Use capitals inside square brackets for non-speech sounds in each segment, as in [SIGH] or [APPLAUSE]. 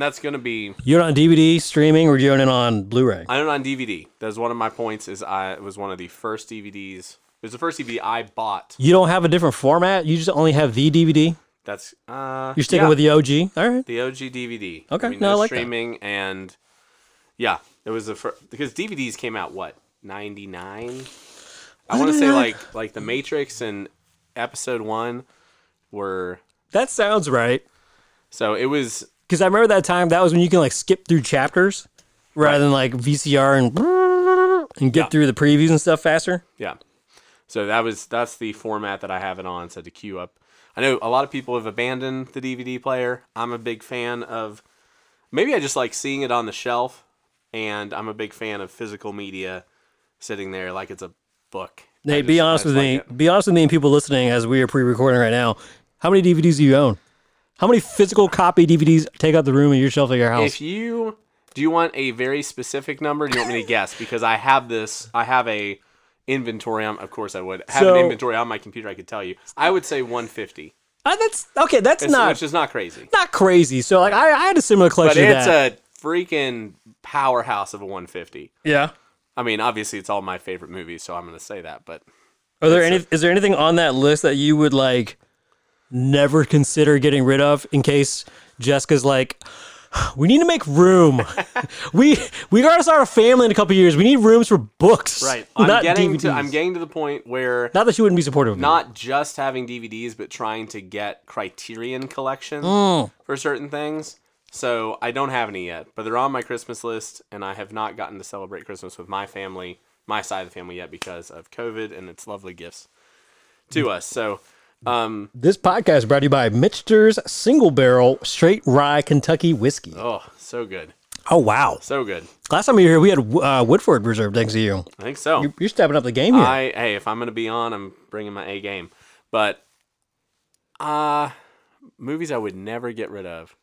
That's- and that's going to be you are on DVD streaming, or do you own it on Blu-ray? I own it on DVD. That's one of my points. Is I it was one of the first DVDs. It was the first DVD I bought. You don't have a different format. You just only have the DVD. That's uh. You're sticking yeah, with the OG. All right. the OG DVD. Okay, I mean, no, I like that. streaming and yeah, it was the first because DVDs came out what ninety nine. I want to say like like the Matrix and Episode One were That sounds right. so it was Because I remember that time. That was when you can like skip through chapters rather than like VCR and and get Yeah. through the previews and stuff faster. Yeah. So that was that's the format that I have it on. So to queue up, I know a lot of people have abandoned the DVD player. I'm a big fan of. Maybe I just like seeing it on the shelf, and I'm a big fan of physical media, sitting there like it's a book. Nate, be just- I honest with like me. it. Be honest with me and people listening as we are pre-recording right now. How many DVDs do you own? How many physical copy DVDs take out the room in your shelf at your house? If you do, you want a very specific number? Do you want me to guess? Because I have this. I have a inventory. On, of course, I would have So- an inventory on my computer. I could tell you. I would say 150, Uh, that's okay. That's It's- not which is not crazy. not crazy. So like I, I had a similar But collection of it's that. a freaking powerhouse of a 150. yeah. I mean, obviously, it's all my favorite movies, so I'm going to say that. But Are there It's any? is there anything on that list that you would like never consider getting rid of in case Jessica's like, we need to make room. [LAUGHS] we we gotta start a family in a couple years. We need rooms for books. [LAUGHS] I'm not getting to I'm getting to the point where Not that you wouldn't be supportive. not just having DVDs, but trying to get Criterion collection Mm. for certain things. So I don't have any yet, but they're on my Christmas list, and I have not gotten to celebrate Christmas with my family, my side of the family yet because of COVID and its lovely gifts to us. So um, This podcast is brought to you by Michter's Single Barrel Straight Rye Kentucky Whiskey. oh, so good, Oh wow! so good. Last time you were here, we had uh, Woodford Reserve. Thanks to you. I think so. You're, you're stepping up the game here. I hey, if I'm gonna be on, I'm bringing my A game. But uh movies I would never get rid of.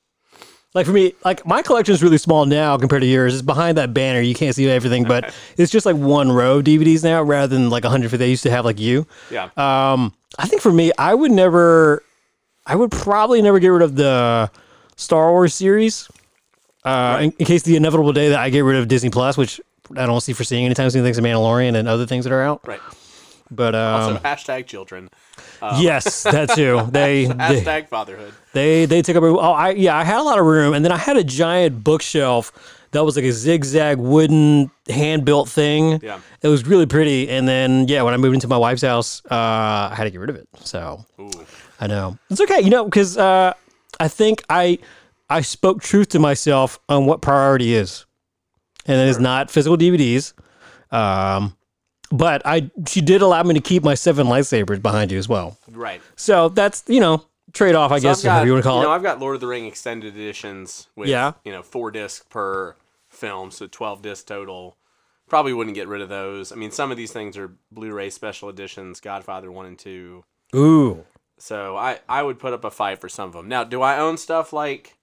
Like for me, like my collection is really small now compared to yours. It's behind that banner. You can't see everything, but it's just like one row of DVDs now rather than like 150 they used to have like you. Yeah. Um, I think for me, I would never, I would probably never get rid of the Star Wars series. Uh, in, in case the inevitable day that I get rid of Disney Plus, which I don't see foreseeing anytime soon, thanks to Mandalorian and other things that are out. right. But um, hashtag children. Yes, that too. They, [LAUGHS] they Hashtag fatherhood. they they took up. Oh, I yeah, I had a lot of room, and then I had a giant bookshelf that was like a zigzag wooden hand built thing. Yeah. it was really pretty. And then yeah, when I moved into my wife's house, uh, I had to get rid of it. So Ooh. I know it's okay, you know, because uh, I think I I spoke truth to myself on what priority is, and it is not physical DVDs. Um, but I she did allow me to keep my seven lightsabers behind you as well. Right. So that's you know trade off, I So guess, got, you want to call know, it. I've got Lord of the Ring extended editions with Yeah. you know, four discs per film, so twelve discs total. Probably wouldn't get rid of those. I mean, some of these things are Blu-ray special editions, Godfather one and two. Ooh, So I, I would put up a fight for some of them. Now, do I own stuff like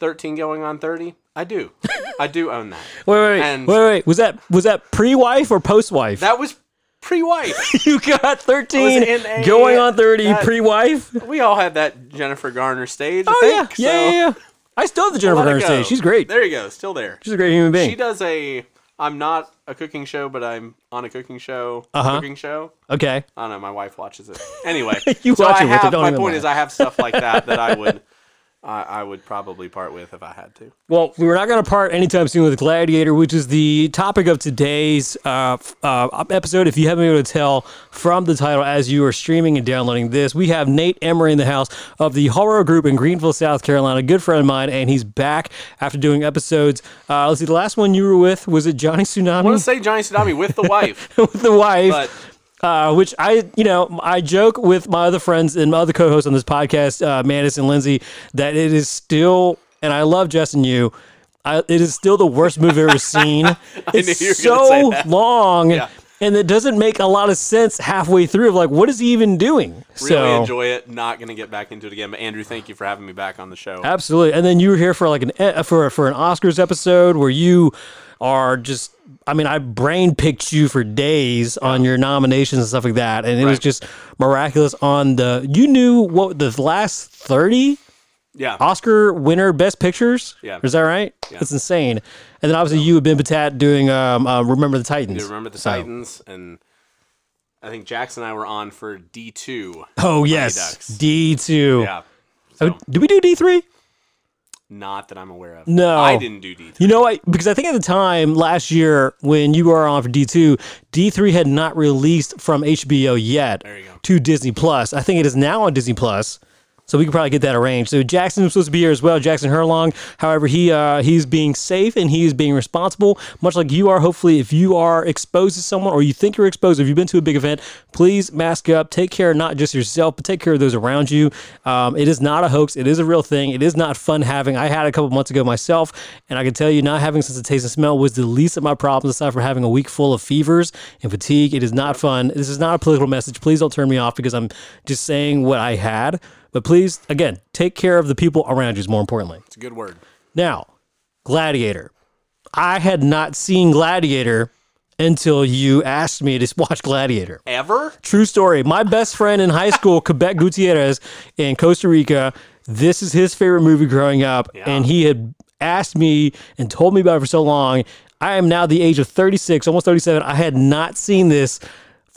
13 going on 30? I do. I do own that. wait, [LAUGHS] wait, wait, And- wait, wait. Was that was that pre-wife or post-wife? That was pre-wife. [LAUGHS] you got thirteen a- going on thirty that- pre-wife. we all had that Jennifer Garner stage. Oh yeah, think, yeah, so yeah, yeah. I still have the Jennifer Garner stage. She's great. There you go. Still there. She's a great human being. She does a. I'm not a cooking show, but I'm on a cooking show. Uh-huh. Cooking show. okay. I don't know. My wife watches it. Anyway, [LAUGHS] You so watch I it have. My point is, I have stuff like that that I would, I, I would probably part with if I had to. Well, we're not going to part anytime soon with Gladiator, which is the topic of today's uh, uh, episode. If you haven't been able to tell from the title as you are streaming and downloading this, we have Nate Emery in the house of the Haro Group in Greenville, South Carolina, a good friend of mine, and he's back after doing episodes. Uh, let's see, the last one you were with was it Johnny Tsunami? I want to say Johnny Tsunami with the wife, [LAUGHS] with the wife? but uh, which I, you know, I joke with my other friends and my other co-hosts on this podcast, uh, and Lindsay, that it is still, and I love Justin you. I, it is still the worst movie I've ever [LAUGHS] seen. It's knew you were gonna say so long, Yeah. And it doesn't make a lot of sense halfway through. Of like, what is he even doing? really so enjoy it. Not gonna get back into it again. But Andrew, thank you for having me back on the show. Absolutely. And then you were here for like an for for an Oscars episode where you are just I mean, I brain picked you for days on your nominations and stuff like that. And it was just miraculous on the you knew what the last 30 Yeah. Oscar winner, Best Pictures. Yeah. is that right? Yeah. That's insane. And then obviously you have been Batat doing um, uh, Remember the Titans. You remember the So- Titans and I think Jackson and I were on for D two. Oh yes, D two. Yeah. So, did we do D three? not that I'm aware of. No. I didn't do D three. You know what? Because I think at the time last year when you were on for D two, D three had not released from HBO yet There you go. to Disney Plus. I think it is now on Disney Plus. So we can probably get that arranged. So Jackson was supposed to be here as well, Jackson Herlong. However, he uh, he's being safe and he is being responsible, much like you are. Hopefully, if you are exposed to someone or you think you're exposed, if you've been to a big event, please mask up. Take care not just yourself, but take care of those around you. Um, it is not a hoax. It is a real thing. It is not fun having. I had a couple months ago myself, and I can tell you, not having sense of taste and smell was the least of my problems aside from having a week full of fevers and fatigue. It is not fun. This is not a political message. Please don't turn me off because I'm just saying what I had. But please, again, take care of the people around you is more importantly. It's a good word. Now, Gladiator. I had not seen Gladiator until you asked me to [LAUGHS] watch Gladiator. Ever? True story. My best friend in high school, [LAUGHS] Quebec Gutierrez in Costa Rica, this is his favorite movie growing up. And he had asked me and told me about it for so long. I am now the age of 36, almost 37. I had not seen this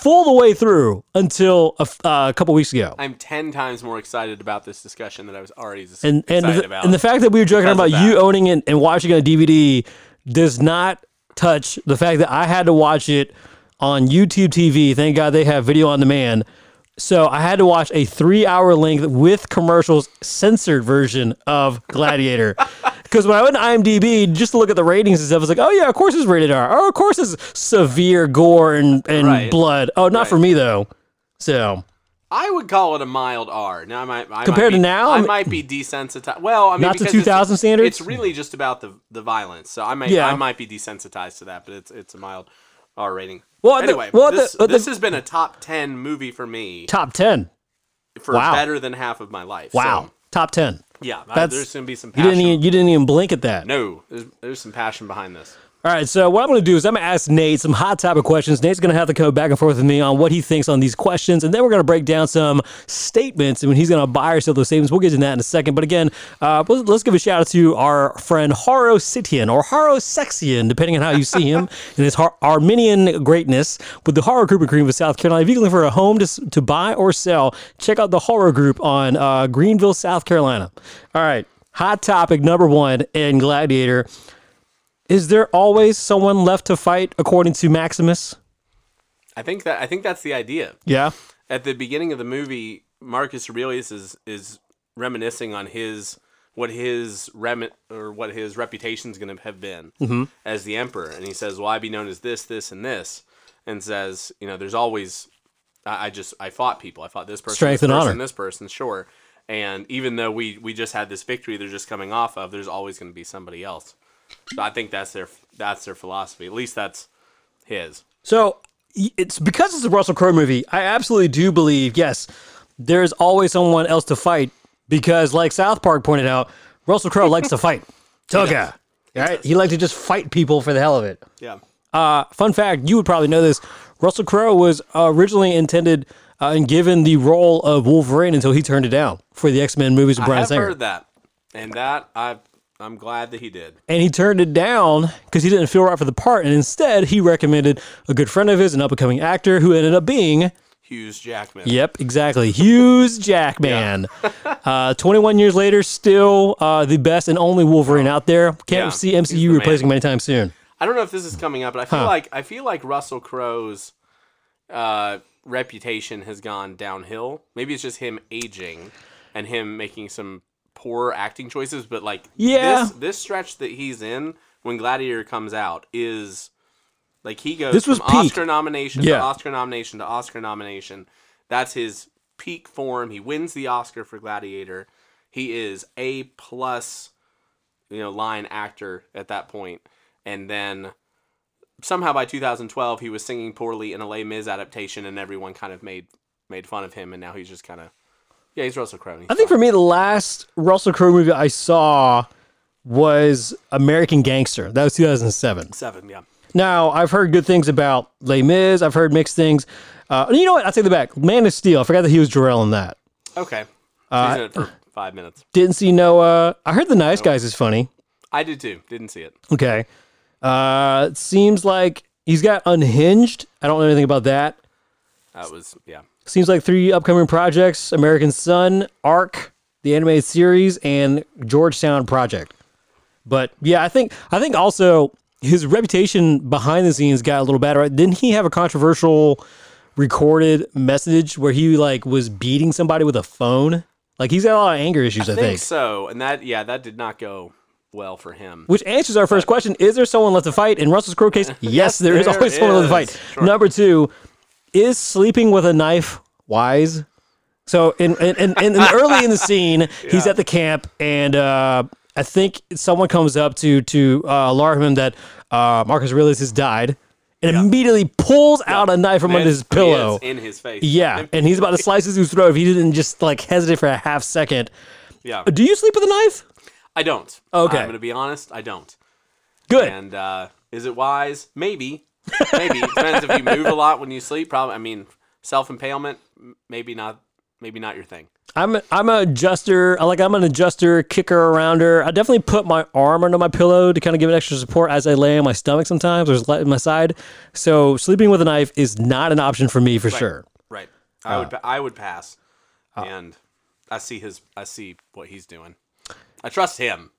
full the way through until a, uh, a couple weeks ago. I'm ten times more excited about this discussion than I was already and and excited the, about. and the fact that we were joking about you owning it and watching it on DVD does not touch the fact that I had to watch it on YouTube TV. Thank God they have video on demand. So I had to watch a three-hour length with commercials censored version of Gladiator. [LAUGHS] Because when I went to IMDb just to look at the ratings and stuff, I was like, oh yeah, of course it's rated R. Oh, of course it's severe gore and, and Right. blood. Oh, not for me though. So I would call it a mild R. Now I might I Compared might to now, I might be desensitized. Well, I mean, Not to because it's- 2000 standards? It's really just about the the violence. So I might Yeah. I might be desensitized to that, but it's it's a mild R rating. Well, the- anyway, well, the- this, the- has been a top ten movie for me top ten. for wow. better than half of my life. Wow, So, top ten. yeah, I- That's- there's gonna be some You didn't even you didn't even blink at that. no, there's, there's some passion behind this. All right, so what I'm going to do is I'm going to ask Nate some hot topic questions. Nate's going to have to go back and forth with me on what he thinks on these questions, and then we're going to break down some statements, and when he's going to buy or sell those statements, we'll get to that in a second. But again, uh, let's, give a shout out to our friend Haro Sitian or Haro Sexian, depending on how you see him, [LAUGHS] and his Har- Armenian greatness with the Haro Group of Greenville, South Carolina. If you're looking for a home to, to buy or sell, check out the Haro Group on uh, Greenville, South Carolina. All right, hot topic number one in Gladiator. Is there always someone left to fight according to Maximus? I think that I think that's the idea. Yeah. at the beginning of the movie, Marcus Aurelius is is reminiscing on his what his rem or what his reputation is going to have been Mm-hmm. as the emperor, and he says, "Well, I be known as this, this, and this," and says, "You know, there's always I, I just I fought people. I fought this person, Strength this and person, honor. this person, sure." And even though we we just had this victory, they're just coming off of. There's always going to be somebody else. So I think that's their that's their philosophy. At least that's his. So it's because it's a Russell Crowe movie. I absolutely do believe yes, there's always someone else to fight because, like South Park pointed out, Russell Crowe likes to fight. [LAUGHS] Toga. Right? He likes to just fight people for the hell of it. Yeah. Uh, fun fact, you would probably know this. Russell Crowe was originally intended uh, and given the role of Wolverine until he turned it down for the X Men movies with Brian I have Singer. heard that, and that I I'm glad that he did. and he turned it down because he didn't feel right for the part. And instead, he recommended a good friend of his, an up and coming actor, who ended up being, Hughes Jackman. yep, exactly, Hughes Jackman. [LAUGHS] uh, 21 years later, still uh, the best and only Wolverine out there. Can't Yeah, see MCU man. replacing him anytime soon. I don't know if this is coming up, but I feel like I feel like Russell Crowe's uh, reputation has gone downhill. Maybe it's just him aging and him making some poor acting choices. But like, Yeah. this, this stretch that he's in when Gladiator comes out is like he goes This was from peak. Oscar nomination to Oscar nomination to Oscar nomination. That's his peak form. He wins the Oscar for Gladiator. He is a plus, you know, line actor at that point. And then somehow by 2012 he was singing poorly in a Les Mis adaptation, and everyone kind of made made fun of him. And now he's just kind of yeah, he's Russell Crowe. he's I think for me, the last Russell Crowe movie I saw was American Gangster. That was 2007. seven. Yeah, Now, I've heard good things about Les Mis. I've heard mixed things. Uh, you know what? I'll take the back. Man of Steel. I forgot that he was Jor-El in that. okay. Uh, he's in it for [CLEARS THROAT] five minutes. Didn't see Noah. I heard the Nice Guys is funny. I did too. Didn't see it. Okay. Uh, it seems like he's got Unhinged. I don't know anything about that. That was yeah. Seems like three upcoming projects: American Sun, Arc, the animated series, and Georgetown Project. But yeah, I think I think also his reputation behind the scenes got a little bad. Right? Didn't he have a controversial recorded message where he like was beating somebody with a phone? Like he's got a lot of anger issues. I, I think think. so, and that yeah, that did not go well for him. Which answers our first question: Is there someone left to fight? In Russell's Crowe case, [LAUGHS] yes, there is there always someone left to fight. Sure. Number two, is sleeping with a knife wise? So in in, in, in early in the [LAUGHS] scene, he's at the camp, and uh, I think someone comes up to to uh, alarm him that uh, Marcus Aurelius has died, and immediately pulls out a knife from under his pillow. in his face. Yeah, and he's about to [LAUGHS] slice his throat if he didn't just like hesitate for a half second. yeah. Do you sleep with a knife? I don't. Okay. I'm gonna be honest. I don't. Good. And uh, is it wise? Maybe. Maybe it depends if you move a lot when you sleep. Probably. I mean, self impalement. Maybe not. Maybe not your thing. I'm I'm a adjuster. I like I'm an adjuster, kicker arounder. I definitely put my arm under my pillow to kind of give it extra support as I lay on my stomach sometimes or on my side. So sleeping with a knife is not an option for me for sure. Right. Uh. I would. I would pass. and I see his. I see what he's doing. I trust him.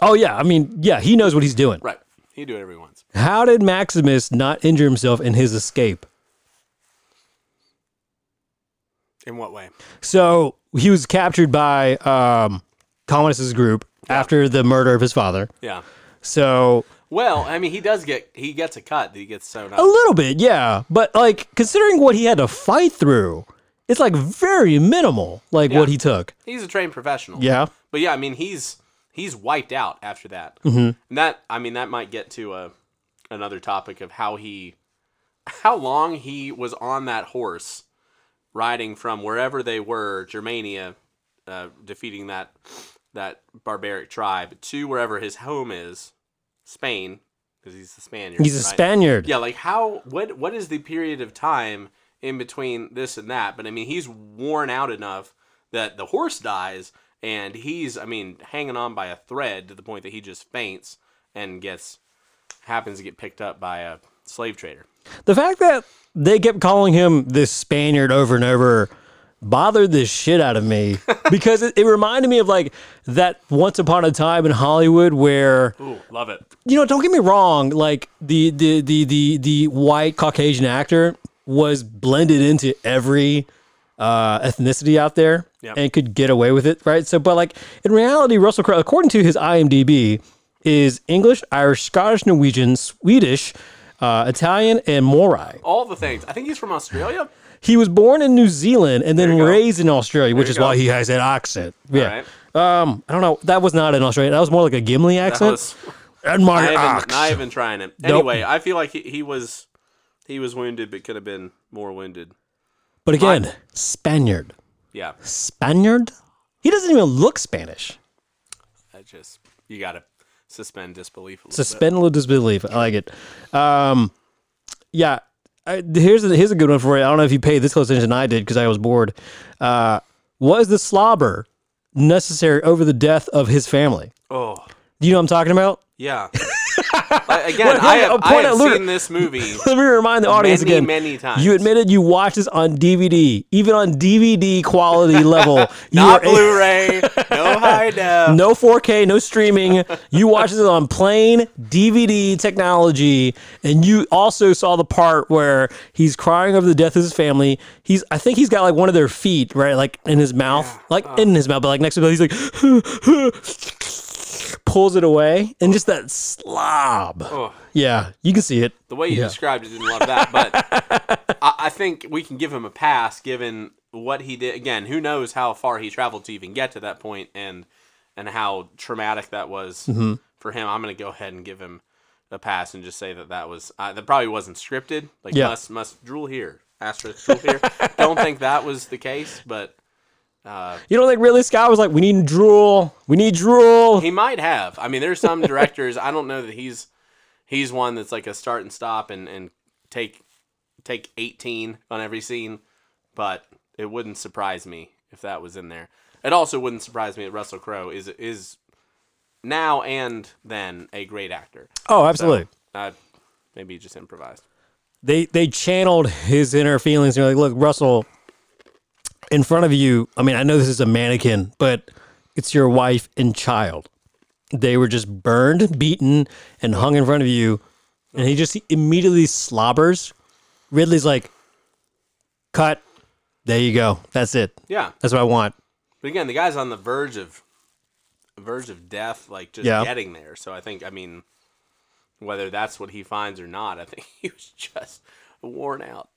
Oh yeah, I mean yeah, he knows what he's doing. Right. He do whatever he wants. How did Maximus not injure himself in his escape? In what way? So he was captured by um, Commodus' group after the murder of his father. Yeah. So Well, I mean, he does get. He gets a cut. That he gets sewn up A little bit, yeah. But like considering what he had to fight through, it's like very minimal, like Yeah. what he took. He's a trained professional. Yeah. But yeah, I mean, he's he's wiped out after that. Mm-hmm. And that I mean, that might get to a another topic of how he how long he was on that horse riding from wherever they were, Germania, uh, defeating that that barbaric tribe, to wherever his home is, Spain, because he's a Spaniard. He's a right? Spaniard. Yeah, like how what what is the period of time in between this and that? But I mean, he's worn out enough that the horse dies and he's I mean, hanging on by a thread to the point that he just faints and gets happens to get picked up by a slave trader. The fact that they kept calling him this Spaniard over and over bothered the shit out of me [LAUGHS] because it, it reminded me of like that once upon a time in Hollywood where Ooh, love it. you know don't get me wrong like the the the the, the white Caucasian actor was blended into every uh, ethnicity out there Yep. and could get away with it right so but like in reality Russell Crowe according to his IMDb is English Irish Scottish Norwegian Swedish uh, Italian and Maori All the things. I think he's from Australia. he was born in New Zealand and then go. raised in Australia, which is go. why he has that accent. Yeah. Right. Um, I don't know. That was not in Australia. That was more like a Gimli That accent. was [LAUGHS] and my not even, ox. not even trying it. Nope. Anyway, I feel like he, he was he was wounded but could have been more wounded. But again, Spaniard. Yeah. Spaniard? He doesn't even look Spanish. I just you gotta suspend disbelief a little Suspend a little disbelief. I like it. Um, yeah. I, here's a, here's a good one for you. I don't know if you paid this close attention. I did because I was bored. Uh, was the slobber necessary over the death of his family? Oh Do you know what I'm talking about? yeah. Again, Well, I have, point have seen this movie. [LAUGHS] Let me remind the audience Many, again. many times. You admitted you watched this on DVD, even on DVD quality [LAUGHS] level. Not Blu-ray, no [LAUGHS] high def. Uh, no 4K, no streaming. You watched this on plain DVD technology, and you also saw the part where he's crying over the death of his family. He's, I think he's got like one of their feet right, like in his mouth, like uh. in his mouth, but like next to him, he's like pulls it away, and just that slob. Oh, Yeah, you can see it. the way you Yeah. described it, didn't love that, but [LAUGHS] I, I think we can give him a pass given what he did. Again, who knows how far he traveled to even get to that point, and and how traumatic that was Mm-hmm. for him. I'm gonna go ahead and give him a pass and just say that that was uh, that probably wasn't scripted. Like Yeah. must must drool here, asterisk drool here. [LAUGHS] Don't think that was the case, but uh, You don't think Ridley Scott was like, we need drool, we need drool. He might have. I mean, there's some directors. I don't know that he's he's one that's like a start and stop and and take take 18 on every scene, but it wouldn't surprise me if that was in there. it also wouldn't surprise me that Russell Crowe is is now and then a great actor. Oh, So, absolutely. uh, maybe he just improvised. they they channeled his inner feelings. They're like, look, Russell, in front of you. I mean, I know this is a mannequin, but it's your wife and child. They were just burned, beaten, and hung in front of you, and he just immediately slobbers. Ridley's like, cut. There you go. That's it. Yeah, That's what I want. but again, the guy's on the verge of verge of death, like just Yeah. getting there. So I think, I mean, whether that's what he finds or not, I think [LAUGHS] he was just worn out.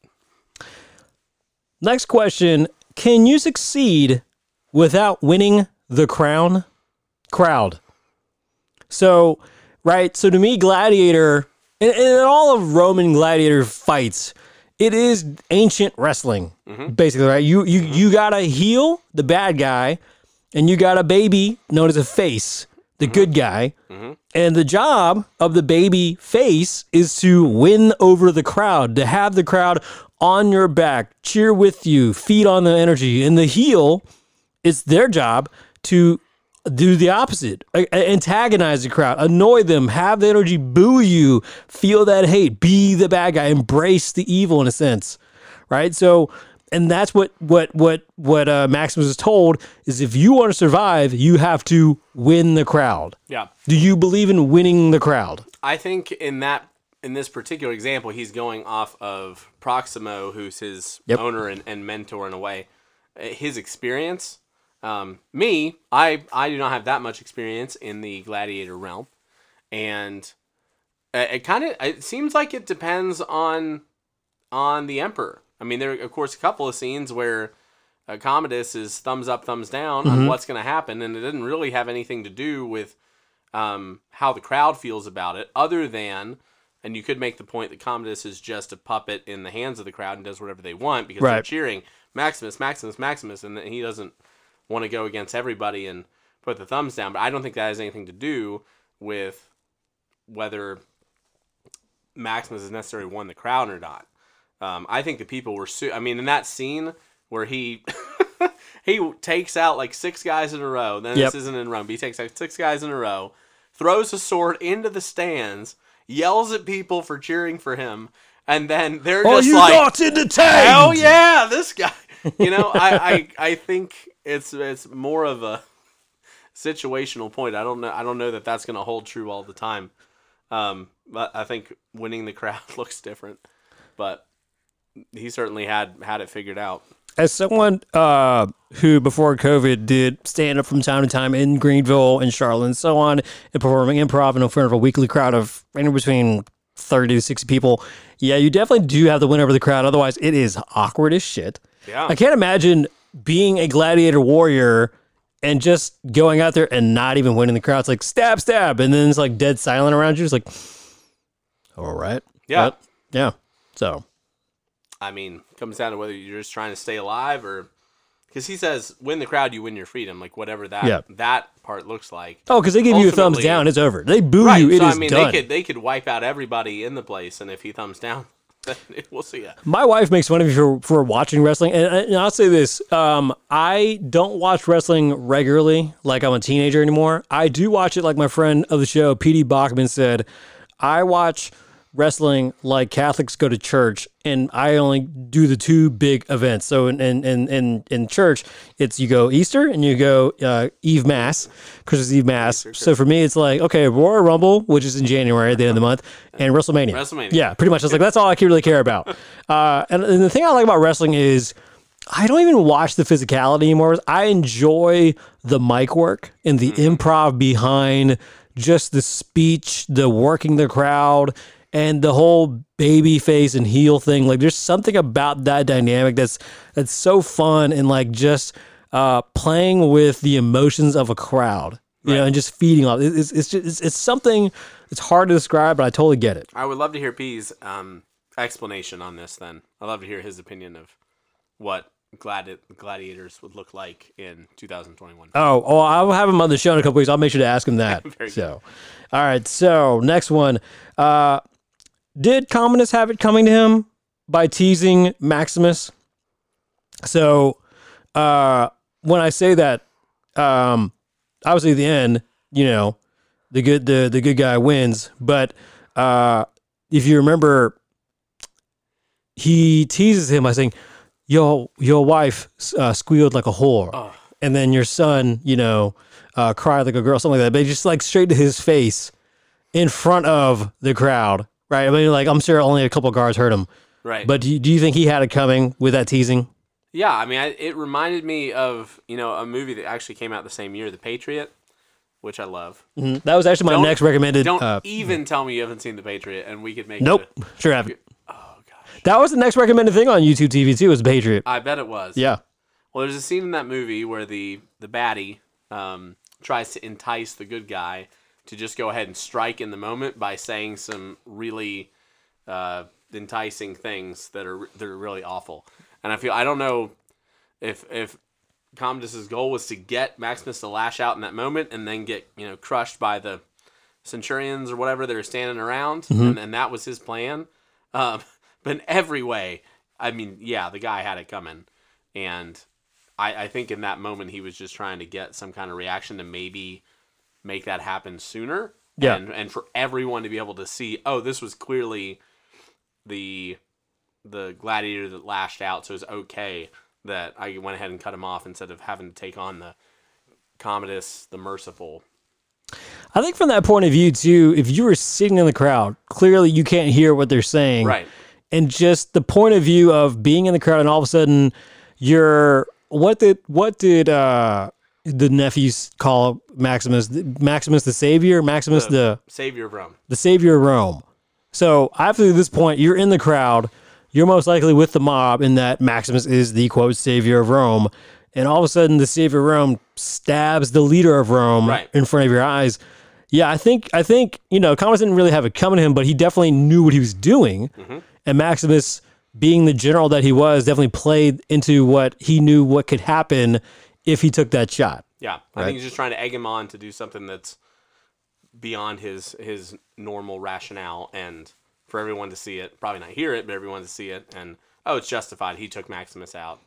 Next question: Can you succeed without winning the crown? Crowd. So, right. So to me, gladiator, and, and in all of Roman gladiator fights, it is ancient wrestling, mm-hmm. basically. Right. You you mm-hmm. you gotta heal the bad guy, and you got a baby known as a face, the good mm-hmm. guy. Mm-hmm. And the job of the baby face is to win over the crowd, to have the crowd on your back, cheer with you, feed on the energy. And the heel, it's their job to do the opposite antagonize the crowd, annoy them, have the energy boo you, feel that hate, be the bad guy, embrace the evil in a sense. Right. So, and that's what what what what uh, Maximus is told is if you want to survive, you have to win the crowd. Yeah, Do you believe in winning the crowd? I think in that in this particular example, he's going off of Proximo, who's his Yep. owner and, and mentor in a way. His experience. Um, me, I I do not have that much experience in the gladiator realm, and uh, it kind of it seems like it depends on on the emperor. I mean, there are of course a couple of scenes where uh, Commodus is thumbs up, thumbs down on what's going to happen, and it didn't really have anything to do with um, how the crowd feels about it, other than, and you could make the point that Commodus is just a puppet in the hands of the crowd and does whatever they want because they're cheering Maximus, Maximus, Maximus, and he doesn't want to go against everybody and put the thumbs down. But I don't think that has anything to do with whether Maximus has necessarily won the crown or not. Um, I think the people were. Su- I mean, in that scene where he [LAUGHS] he takes out like six guys in a row. Then Yep. this isn't in Rome. But he takes out six guys in a row, throws a sword into the stands, yells at people for cheering for him, and then they're just you like, entertained? "Hell yeah, this guy!" [LAUGHS] You know, I, I I think it's it's more of a situational point. I don't know. I don't know that that's going to hold true all the time. Um, but I think winning the crowd [LAUGHS] looks different. But he certainly had had it figured out. As someone uh, who before COVID did stand up from time to time in Greenville and Charlotte and so on, and performing improv in front of a weekly crowd of anywhere between thirty to sixty people, yeah, you definitely do have to win over the crowd. Otherwise, it is awkward as shit. Yeah. I can't imagine being a gladiator warrior and just going out there and not even winning the crowd. It's like stab, stab, and then it's like dead silent around you. It's like, all right, Yeah. But, yeah. So I mean, comes down to whether you're just trying to stay alive or because he says, "Win the crowd, you win your freedom." Like whatever that Yeah. that part looks like. Oh, because they give you a thumbs down, it's over. They boo Right. you, it is so I mean, done. they could they could wipe out everybody in the place, and if he thumbs down, [LAUGHS] we'll see. Ya. My wife makes fun of me for, for watching wrestling, and, and I'll say this: um, I don't watch wrestling regularly, like I'm a teenager anymore. I do watch it, like my friend of the show, P.D. Bachman said. I watch wrestling like Catholics go to church, and I only do the two big events. So in in in in, in church, it's you go Easter and you go uh, Eve Mass, Christmas Eve Mass. So for me, it's like okay, Royal Rumble, which is in January at the end of the month, and WrestleMania. WrestleMania. Yeah, pretty much. I was like, that's all I can really care about. [LAUGHS] Uh, and, and the thing I like about wrestling is I don't even watch the physicality anymore. I enjoy the mic work and the improv behind just the speech, the working the crowd, and the whole baby face and heel thing. Like, there's something about that dynamic that's that's so fun and like just uh, playing with the emotions of a crowd. You know, and just feeding off. It's, it's just it's, it's something. It's hard to describe, but I totally get it. I would love to hear P's um, explanation on this. Then I'd love to hear his opinion of what gladi- gladiators would look like in 2021. Oh, oh, I'll have him on the show in a couple weeks. I'll make sure to ask him that. [LAUGHS] Very good. so, all right. So, next one. Uh, did Commodus have it coming to him by teasing Maximus? So, uh, when I say that, um, obviously at the end, you know, the good the the good guy wins. But uh, if you remember, he teases him by saying, "Your your wife uh, squealed like a whore," and then your son, you know, uh, cried like a girl, something like that. But just like straight to his face in front of the crowd, right? I mean, like I'm sure only a couple guards heard him. Right. But do you, do you think he had it coming with that teasing? yeah, I mean, I, it reminded me of you know a movie that actually came out the same year, The Patriot, which I love. That was actually my Don't- next recommended. Don't uh, even tell me you haven't seen The Patriot, and we could make. nope, It [LAUGHS] sure haven't. oh gosh, That was the next recommended thing on YouTube TV too. Was Patriot? I bet it was. Yeah. Well, there's a scene in that movie where the the baddie um, tries to entice the good guy to just go ahead and strike in the moment by saying some really uh, enticing things that are that are really awful. And I feel I don't know if if Commodus's goal was to get Maximus to lash out in that moment and then get you know crushed by the centurions or whatever that are standing around, and, and that was his plan. Um, [LAUGHS] but in every way, I mean, yeah, the guy had it coming, and I, I think in that moment he was just trying to get some kind of reaction to maybe make that happen sooner. Yeah. and, and for everyone to be able to see, oh, this was clearly the the gladiator that lashed out, so it's okay that I went ahead and cut him off instead of having to take on the Commodus, the merciful. I think from that point of view too, if you were sitting in the crowd, clearly you can't hear what they're saying. Right. And just the point of view of being in the crowd and all of a sudden you're what did what did uh the nephews call Maximus Maximus the savior, Maximus the Savior of Rome. the savior of Rome. So after this point, you're in the crowd. You're most likely with the mob in that Maximus is the quote savior of Rome, and all of a sudden the savior of Rome stabs the leader of Rome Right. in front of your eyes. Yeah, I think I think you know Commodus didn't really have it coming to him, but he definitely knew what he was doing, mm-hmm. and Maximus, being the general that he was, definitely played into what he knew what could happen if he took that shot. Yeah, I think he's just trying to egg him on to do something that's beyond his his normal rationale, and for everyone to see it, probably not hear it, but everyone to see it, and oh, it's justified. He took Maximus out.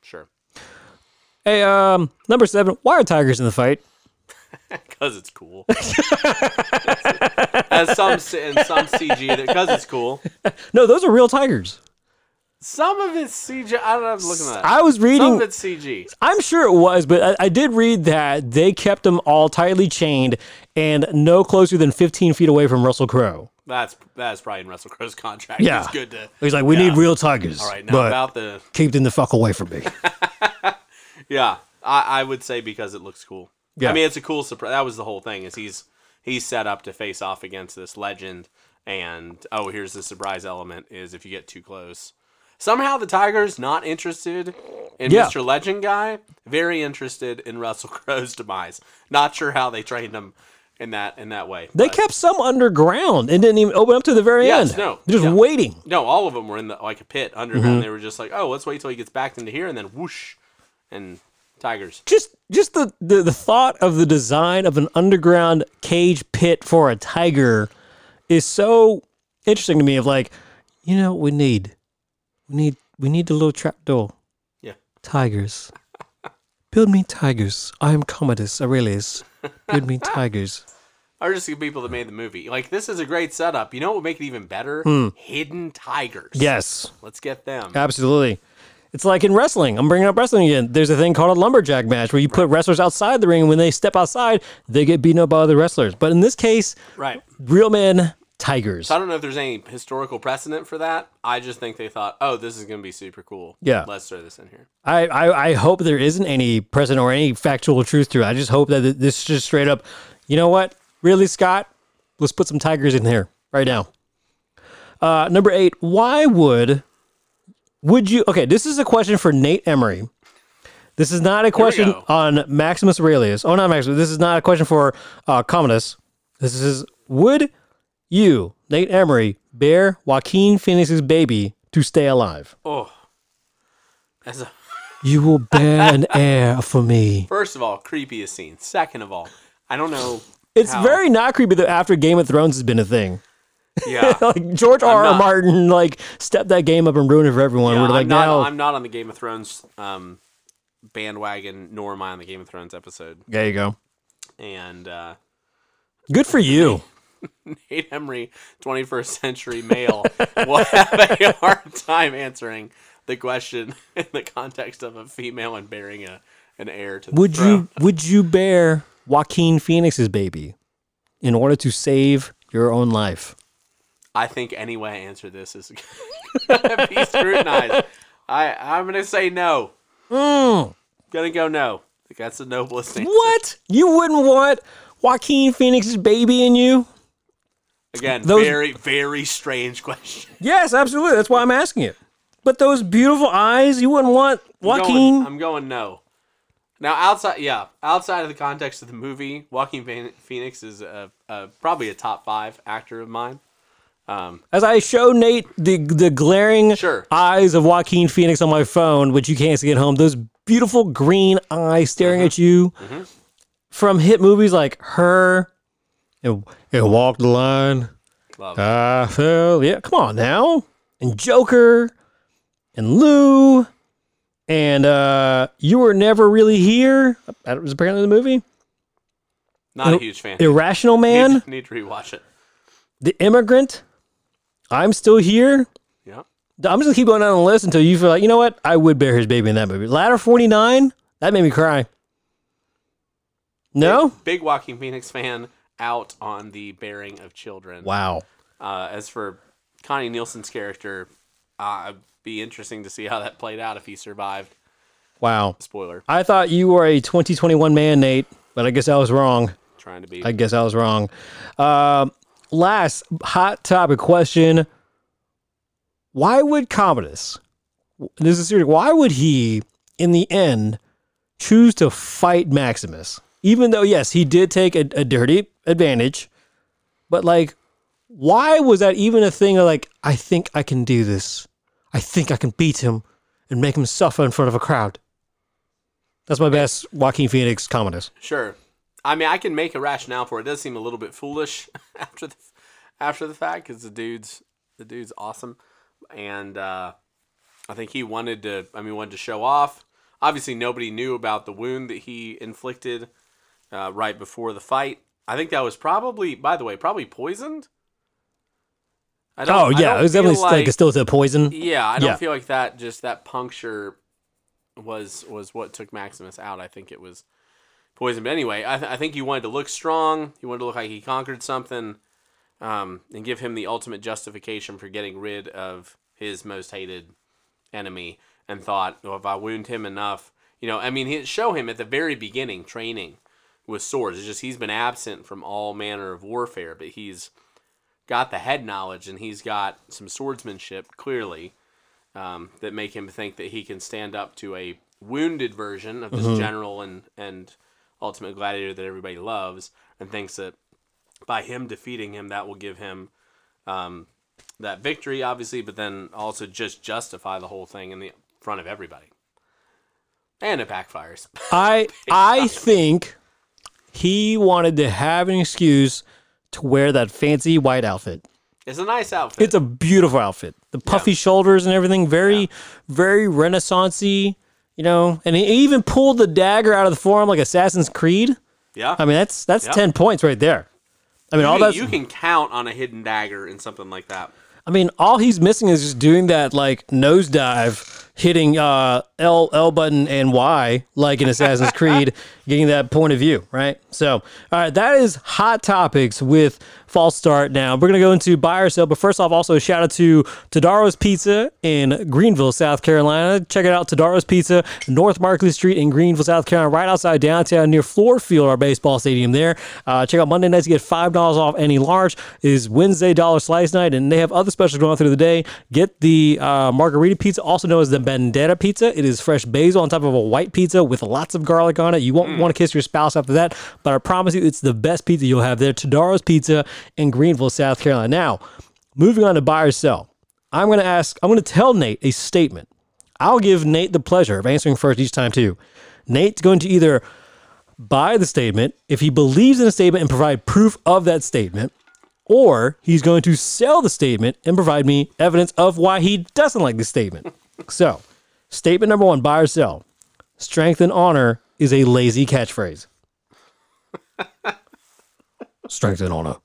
Sure, Hey, um, number seven, why are tigers in the fight? [LAUGHS] because it's cool. [LAUGHS] As some and some CG, because it's cool. [LAUGHS] No, those are real tigers. Some of it's CG. I don't know. I'm looking at. I was reading. Some of it's CG. I'm sure it was, but I, I did read that they kept them all tightly chained and no closer than 15 feet away from Russell Crowe. That's that's probably in Russell Crowe's contract. Yeah. it's good to. He's like, we Yeah. need real tigers, All right, now about the keep them the fuck away from me. [LAUGHS] Yeah, I, I would say because it looks cool. Yeah. I mean, it's a cool surprise. That was the whole thing. Is he's he's set up to face off against this legend, and oh, here's the surprise element: is if you get too close. Somehow the Tigers not interested in Yeah. Mr. Legend guy, very interested in Russell [LAUGHS] Crowe's demise. Not sure how they trained him in that in that way. they but- kept some underground and didn't even open up to the very Yes, end. no, Just yeah. waiting. No, all of them were in the like a pit underground. Mm-hmm. They were just like, oh, let's wait till he gets back into here, and then whoosh, and Tigers. Just just the, the, the thought of the design of an underground cage pit for a tiger is so interesting to me of like, you know what we need? We need we need a little trap door. Yeah. Tigers. Build me tigers. I am Commodus Aurelius. Build me tigers. [LAUGHS] Or just the people that made the movie. Like this is a great setup. You know what would make it even better? Hmm. Hidden tigers. Yes, Let's get them. absolutely. It's like in wrestling. I'm bringing up wrestling again. There's a thing called a lumberjack match where you put wrestlers outside the ring, and when they step outside, they get beaten up by other wrestlers. But in this case, Right. real men, tigers. So I don't know if there's any historical precedent for that. I just think they thought, oh, this is gonna be super cool. Yeah. Let's throw this in here. I, I, I hope there isn't any precedent or any factual truth to it. I just hope that this is just straight up, you know what? Ridley Scott? Let's put some tigers in here right now. Uh, number eight, why would would you okay, this is a question for Nate Emery. This is not a question on Maximus Aurelius. Oh, not Maximus. This is not a question for uh, Commodus. This is would you, Nate Emery, bear Joaquin Phoenix's baby to stay alive? Oh. As a [LAUGHS] You will bear an heir for me. first of all, creepiest scene. Second of all, I don't know. It's how- very not creepy that after Game of Thrones has been a thing. Yeah. [LAUGHS] like George R. R. Martin like stepped that game up and ruined it for everyone. Yeah, We're like I'm not. now I'm not on the Game of Thrones um, bandwagon, nor am I on the Game of Thrones episode. There you go. And uh, Good for you. [LAUGHS] Nate Emery, 21st century male, [LAUGHS] will have a hard time answering the question [LAUGHS] in the context of a female and bearing a an heir to the Would throne. you would you bear Joaquin Phoenix's baby in order to save your own life? I think any way I answer this is gonna be scrutinized. I I'm gonna say no. Hmm. Gonna go no. That's the noblest answer. What? You wouldn't want Joaquin Phoenix's baby in you? Again, Those- very very strange [LAUGHS] question. Yes, absolutely. That's why I'm asking it. But those beautiful eyes, you wouldn't want I'm Joaquin. going, I'm going no. Now outside, yeah, outside of the context of the movie, Joaquin Phoenix is a, a, probably a top five actor of mine. Um, As I show Nate the the glaring Sure. eyes of Joaquin Phoenix on my phone, which you can't see at home, those beautiful green eyes staring Mm-hmm. at you from hit movies like Her and, and Walk the Line. love. it. I fell. Yeah, come on now. And Joker and Lou and uh You Were Never Really Here. That was apparently the movie. Not a huge fan. Irrational Man, Need, [LAUGHS] need to rewatch it. The Immigrant. I'm still here. Yeah. I'm just gonna keep going down the list until you feel like you know what I would bear his baby in that movie. Ladder 49 that made me cry. No, Big Joaquin Phoenix fan out on the bearing of children. wow. Uh, as for Connie Nielsen's character, uh, it'd be interesting to see how that played out if he survived. Wow. Spoiler. I thought you were a 2021 man, Nate, but I guess I was wrong. Trying to be. I guess I was wrong. Um, last hot topic question: Why would Commodus? This is serious. Why would he, in the end, choose to fight Maximus? Even though, yes, he did take a, a dirty advantage, but like, why was that even a thing? Of like, I think I can do this. I think I can beat him and make him suffer in front of a crowd. That's my best Joaquin Phoenix Commodus. Sure. I mean, I can make a rationale for it. It does seem a little bit foolish [LAUGHS] after the after the fact because the dude's the dude's awesome, and uh, I think he wanted to. I mean, wanted to show off. Obviously, nobody knew about the wound that he inflicted uh, right before the fight. I think that was probably, by the way, probably poisoned. I Oh I yeah, don't it was definitely like, a still to poison. yeah, I don't Yeah. feel like that. Just that puncture was was what took Maximus out. I think it was poison. But anyway, I, th- I think he wanted to look strong. He wanted to look like he conquered something, um, and give him the ultimate justification for getting rid of his most hated enemy. And thought, well, if I wound him enough, you know, I mean, he show him at the very beginning training with swords. It's just he's been absent from all manner of warfare, but he's got the head knowledge and he's got some swordsmanship clearly um, that make him think that he can stand up to a wounded version of this general and and ultimate gladiator that everybody loves and thinks that by him defeating him that will give him um, that victory obviously but then also just justify the whole thing in the front of everybody. And it backfires. I [LAUGHS] I think he wanted to have an excuse to wear that fancy white outfit. it's a nice outfit It's a beautiful outfit. The puffy shoulders and everything, very very renaissancey, you know. And he even pulled the dagger out of the forearm like Assassin's Creed. yeah I mean, that's that's Yep. 10 points right there. I mean, you, all can, that's you can count on a hidden dagger in something like that I mean, all he's missing is just doing that like nosedive, hitting uh, L L button and Y like in Assassin's [LAUGHS] Creed, getting that point of view, right? So, all right, that is hot topics with false start. Now we're gonna go into buy or sell, but first off, also a shout out to Tadaro's Pizza in Greenville, South Carolina. Check it out, Tadaro's Pizza, North Markley Street in Greenville, South Carolina, right outside downtown near Fluor Field, our baseball stadium there. Uh, check out Monday nights to get five dollars off any large. Is Wednesday dollar slice night, and they have other specials going on through the day. Get the uh, margarita pizza, also known as the Vendetta pizza. It is fresh basil on top of a white pizza with lots of garlic on it. You won't mm. want to kiss your spouse after that, but I promise you, it's the best pizza you'll have there. Tadaro's Pizza in Greenville, South Carolina. Now, moving on to buy or sell. I'm going to ask, I'm going to tell Nate a statement. I'll give Nate the pleasure of answering first each time, too. Nate's going to either buy the statement if he believes in a statement and provide proof of that statement, or he's going to sell the statement and provide me evidence of why he doesn't like the statement. So, statement number one buy or sell. strength and honor is a lazy catchphrase. [LAUGHS] strength and honor.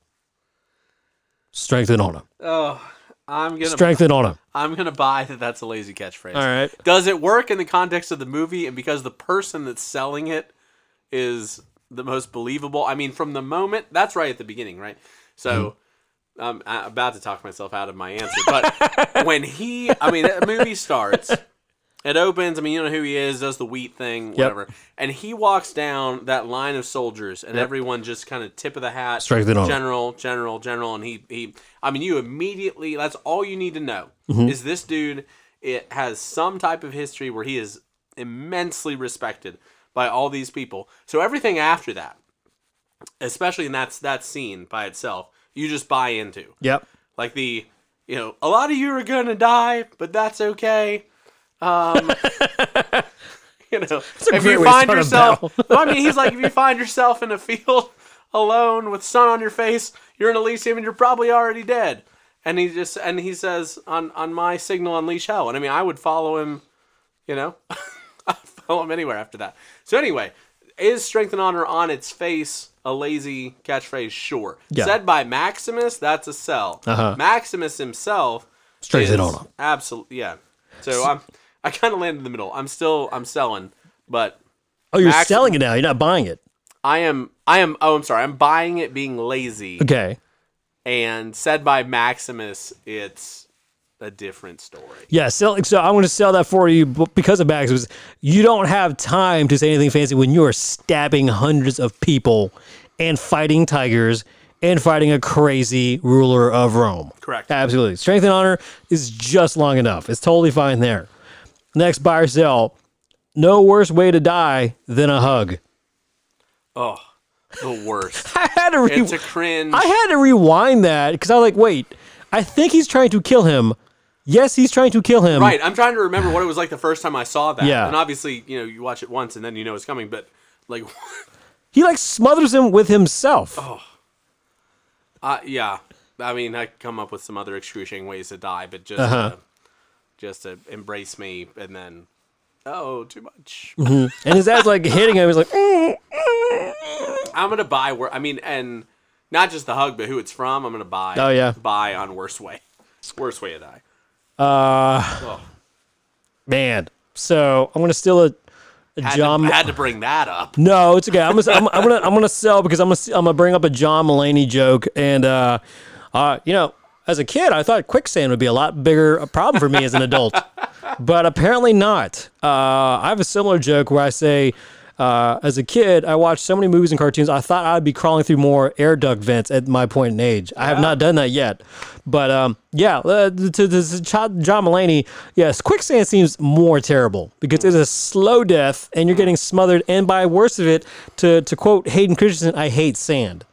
Strength and honor. Oh, I'm gonna Strength and honor. I'm gonna buy that that's a lazy catchphrase. All right. Does it work in the context of the movie and because the person that's selling it is the most believable? I mean, from the moment that's right at the beginning, right? So Mm-hmm. I'm, I'm about to talk myself out of my answer, but [LAUGHS] when he, I mean, the movie starts, it opens. I mean, you know who he is, does the wheat thing, whatever, and he walks down that line of soldiers, and everyone just kind of tip of the hat, Strength and honor. general, general, general, and he he. I mean, you immediately. That's all you need to know Mm-hmm. is this dude. It has some type of history where he is immensely respected by all these people. So everything after that, especially in that that scene by itself, you just buy into. Yep. Like the, you know, a lot of you are gonna die, but that's okay. Um, [LAUGHS] you know, if you find yourself, [LAUGHS] well, I mean, he's like, if you find yourself in a field [LAUGHS] alone with sun on your face, you're in Elysium and you're probably already dead. And he just and he says on on my signal unleash hell. And I mean, I would follow him. You know, I'd follow him anywhere after that. So anyway, is strength and honor on its face a lazy catchphrase? Sure. Yeah. Said by Maximus, that's a sell. Uh-huh. Maximus himself, Strength and honor. Absolutely, yeah. So I'm I kind of landed in the middle. I'm still I'm selling, but Oh, you're Max- selling it now. You're not buying it. I am I am oh I'm sorry I'm buying it being lazy Okay. and said by Maximus it's a different story. Yeah, sell, so I'm going to sell that for you because of Maximus. You don't have time to say anything fancy when you are stabbing hundreds of people and fighting tigers and fighting a crazy ruler of Rome. Correct. Absolutely. Strength and honor is just long enough. It's totally fine there. Next, buy or sell. No worse way to die than a hug. Oh, the worst. [LAUGHS] I had to re- it's a cringe. I had to rewind that because I was like, wait, I think he's trying to kill him. Yes, he's trying to kill him. right. I'm trying to remember what it was like the first time I saw that. Yeah. And obviously, you know, you watch it once and then you know it's coming, but like [LAUGHS] He like smothers him with himself. Oh. Uh, yeah. I mean, I come up with some other excruciating ways to die, but just Uh-huh. to, just to embrace me and then oh, too much. And his dad's like hitting him. He's like. I'm gonna buy where I mean, and not just the hug, but who it's from. I'm gonna buy. Oh, yeah. buy on worst way, worst way to die. Uh, Oh, man. So I'm gonna steal a, a had, John. to, had to bring that up. no, it's okay. I'm gonna, I'm, I'm gonna, I'm gonna sell because I'm gonna, I'm gonna bring up a John Mulaney joke, and uh, uh, you know, as a kid, I thought quicksand would be a lot bigger a problem for me as an adult, [LAUGHS] but apparently not. Uh, I have a similar joke where I say. Uh, as a kid, I watched so many movies and cartoons. I thought I'd be crawling through more air duct vents at my point in age. I have not done that yet, but um, yeah. Uh, to, to, to John John Mulaney, yes, quicksand seems more terrible because it's a slow death and you're getting smothered. And by worst of it, to to quote Hayden Christensen, I hate sand.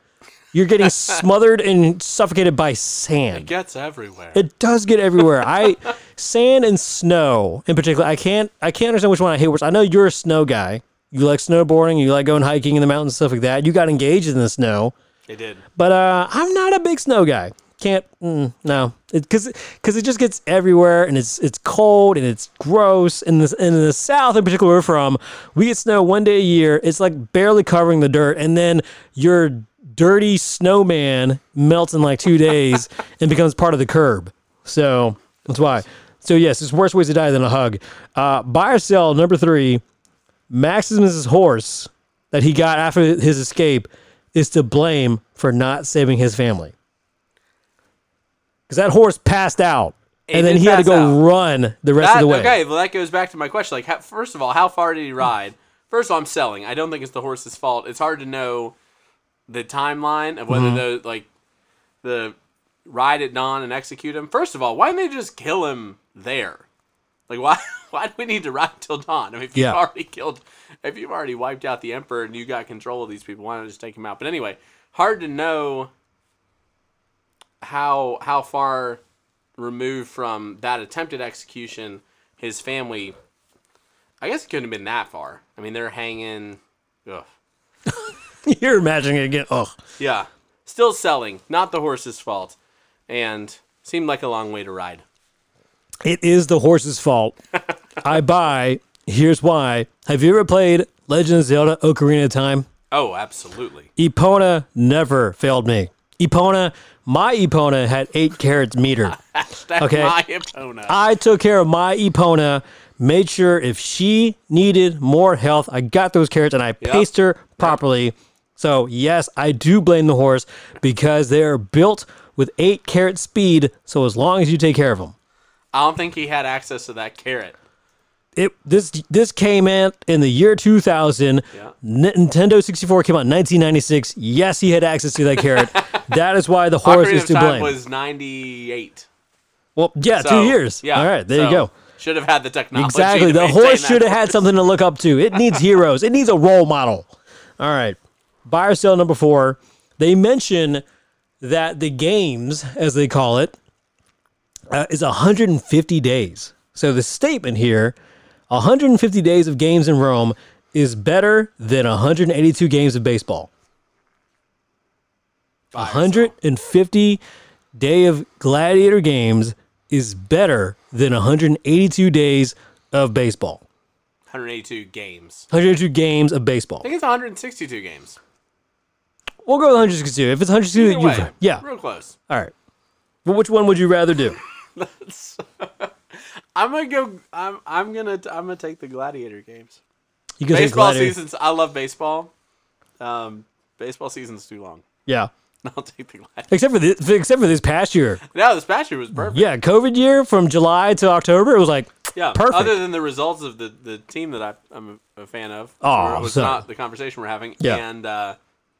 You're getting [LAUGHS] smothered and suffocated by sand. It gets everywhere. It does get everywhere. I sand and snow in particular. I can't I can't understand which one I hate worse. I know you're a snow guy. You like snowboarding. You like going hiking in the mountains stuff like that. You got engaged in the snow, it did. but uh, I'm not a big snow guy. Can't mm, no, because because it just gets everywhere and it's it's cold and it's gross. In the in the south, in particular, where we're from, we get snow one day a year. It's like barely covering the dirt, and then your dirty snowman melts in like two days [LAUGHS] and becomes part of the curb. So that's why. So yes, it's worse ways to die than a hug. Uh, buy or sell number three. Maximus's horse that he got after his escape is to blame for not saving his family. Because that horse passed out, and then he had to go out. run the rest That, of the way. okay, well that goes back to my question. Like, how, first of all, how far did he ride? First of all, I'm selling. I don't think it's the horse's fault. It's hard to know the timeline of whether Mm-hmm. the like the ride at dawn and execute him. First of all, why didn't they just kill him there? Like, why [LAUGHS] why do we need to ride till dawn? I mean, if you've already killed, if you've already wiped out the emperor and you got control of these people, why not just take him out? But anyway, hard to know how how far removed from that attempted execution his family I guess it couldn't have been that far. I mean, they're hanging. Ugh. [LAUGHS] You're imagining it again. Ugh. Yeah. Still selling. Not the horse's fault. And seemed like a long way to ride. It is the horse's fault. [LAUGHS] I buy Here's why. Have you ever played Legend of Zelda Ocarina of Time? Oh, absolutely. Epona never failed me. Epona, my Epona had eight carrots meter. [LAUGHS] Okay. my Epona. I took care of my Epona, made sure if she needed more health, I got those carrots and I paced her properly. So, yes, I do blame the horse because they are built with eight carrot speed. So, as long as you take care of them, I don't think he had access to that carrot. It this this came in in the year 2000. Yeah. Nintendo 64 came out in 1996. Yes, he had access to that carrot. [LAUGHS] that is why the horse Ocarina is to Time blame. was 98. well, yeah, So, two years. Yeah. All right, there you go. Should have had the technology. Exactly. The horse should have had something to look up to. It needs [LAUGHS] heroes. It needs a role model. All right. Buy or sell number four. They mention that the games, as they call it, uh, is 150 days. So the statement here 150 days of games in Rome is better than 182 games of baseball. Buy or sell. 150 day of gladiator games is better than 182 days of baseball. 182 games. 182 games of baseball. I think it's 162 games. We'll go with 162. If it's 162, Either you way, yeah. real close. All right. Well, which one would you rather do? [LAUGHS] I'm gonna go. I'm. I'm gonna. I'm gonna take the gladiator games. You can Baseball seasons. I love baseball. Um, baseball season's too long. Yeah. [LAUGHS] I'll take the gladiator. Except for this, except for this past year. No, this past year was perfect. Yeah, COVID year from July to October, it was like Yeah, perfect. Other than the results of the, the team that I, I'm a, a fan of, Oh, it was so- not the conversation we're having. Yeah. and uh,